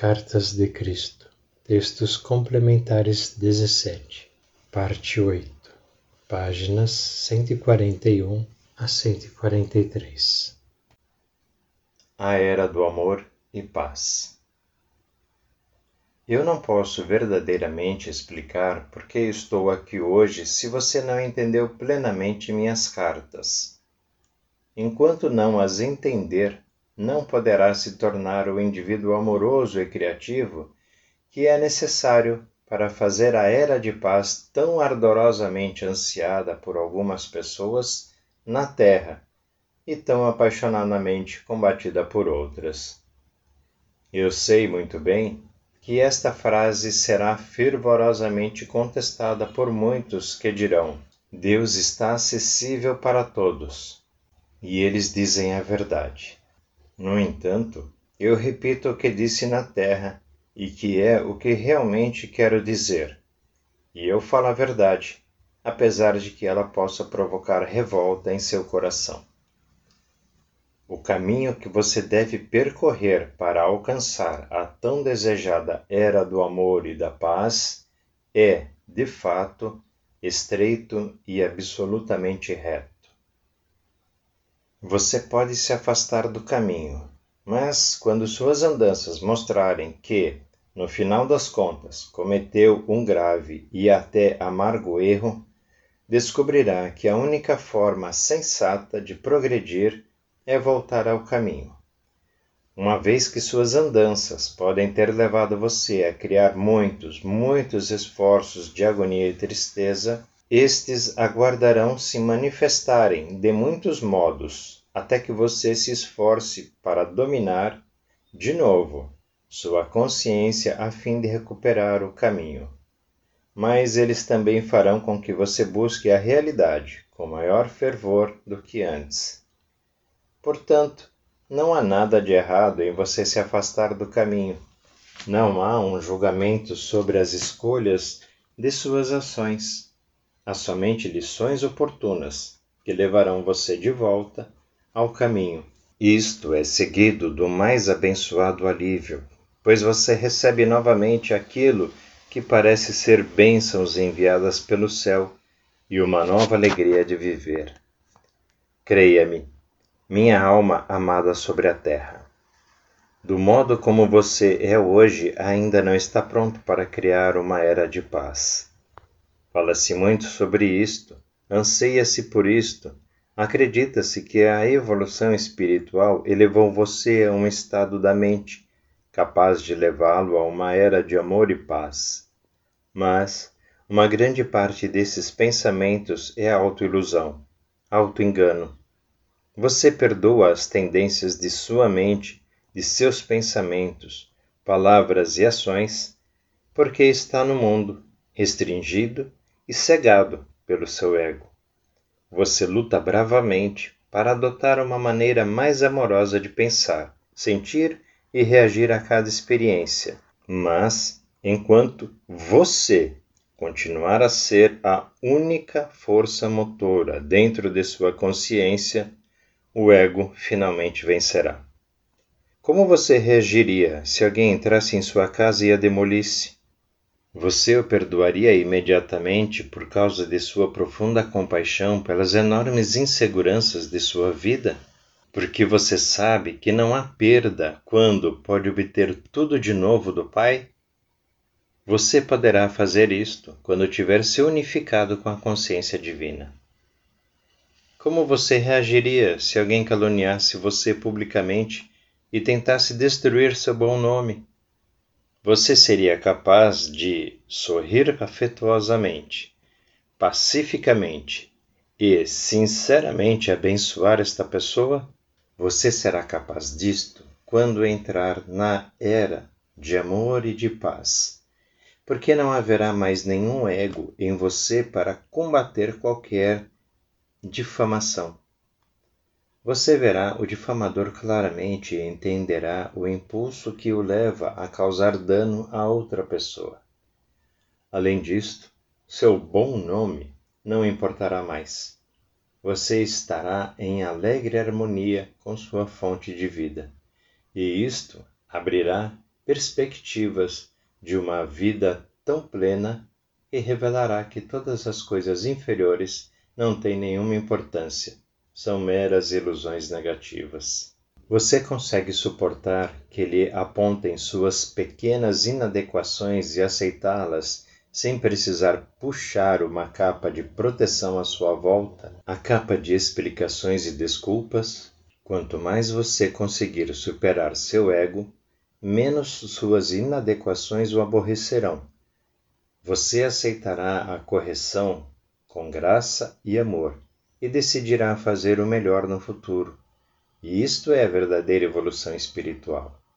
Cartas de Cristo, textos complementares 17, parte 8, páginas 141 a 143. A Era do Amor e Paz. Eu não posso verdadeiramente explicar por que estou aqui hoje se você não entendeu plenamente minhas cartas. Enquanto não as entender, não poderá se tornar o indivíduo amoroso e criativo que é necessário para fazer a era de paz tão ardorosamente ansiada por algumas pessoas na Terra e tão apaixonadamente combatida por outras. Eu sei muito bem que esta frase será fervorosamente contestada por muitos que dirão: Deus está acessível para todos. E eles dizem a verdade. No entanto, eu repito o que disse na terra e que é o que realmente quero dizer. E eu falo a verdade, apesar de que ela possa provocar revolta em seu coração. O caminho que você deve percorrer para alcançar a tão desejada era do amor e da paz é, de fato, estreito e absolutamente reto. Você pode se afastar do caminho, mas quando suas andanças mostrarem que, no final das contas, cometeu um grave e até amargo erro, descobrirá que a única forma sensata de progredir é voltar ao caminho. Uma vez que suas andanças podem ter levado você a criar muitos, muitos esforços de agonia e tristeza, estes aguardarão se manifestarem de muitos modos, até que você se esforce para dominar, de novo, sua consciência a fim de recuperar o caminho. Mas eles também farão com que você busque a realidade com maior fervor do que antes. Portanto, não há nada de errado em você se afastar do caminho. Não há um julgamento sobre as escolhas de suas ações há somente lições oportunas que levarão você de volta ao caminho. Isto é seguido do mais abençoado alívio, pois você recebe novamente aquilo que parece ser bênçãos enviadas pelo céu e uma nova alegria de viver. Creia-me, minha alma amada sobre a terra. Do modo como você é hoje, ainda não está pronto para criar uma era de paz. Fala-se muito sobre isto, anseia-se por isto, acredita-se que a evolução espiritual elevou você a um estado da mente capaz de levá-lo a uma era de amor e paz. Mas uma grande parte desses pensamentos é autoilusão, autoengano. Você perdoa as tendências de sua mente, de seus pensamentos, palavras e ações, porque está no mundo, restringido e cegado pelo seu ego. Você luta bravamente para adotar uma maneira mais amorosa de pensar, sentir e reagir a cada experiência. Mas, enquanto você continuar a ser a única força motora dentro de sua consciência, o ego finalmente vencerá. Como você reagiria se alguém entrasse em sua casa e a demolisse? Você o perdoaria imediatamente por causa de sua profunda compaixão pelas enormes inseguranças de sua vida? Porque você sabe que não há perda quando pode obter tudo de novo do Pai? Você poderá fazer isto quando tiver se unificado com a consciência divina. Como você reagiria se alguém caluniasse você publicamente e tentasse destruir seu bom nome? Você seria capaz de sorrir afetuosamente, pacificamente e sinceramente abençoar esta pessoa? Você será capaz disto quando entrar na era de amor e de paz, porque não haverá mais nenhum ego em você para combater qualquer difamação. Você verá o difamador claramente e entenderá o impulso que o leva a causar dano a outra pessoa. Além disto, seu bom nome não importará mais. Você estará em alegre harmonia com sua fonte de vida, e isto abrirá perspectivas de uma vida tão plena e revelará que todas as coisas inferiores não têm nenhuma importância, são meras ilusões negativas. Você consegue suportar que lhe apontem suas pequenas inadequações e aceitá-las sem precisar puxar uma capa de proteção à sua volta, a capa de explicações e desculpas? Quanto mais você conseguir superar seu ego, menos suas inadequações o aborrecerão. Você aceitará a correção com graça e amor e decidirá fazer o melhor no futuro. E isto é a verdadeira evolução espiritual.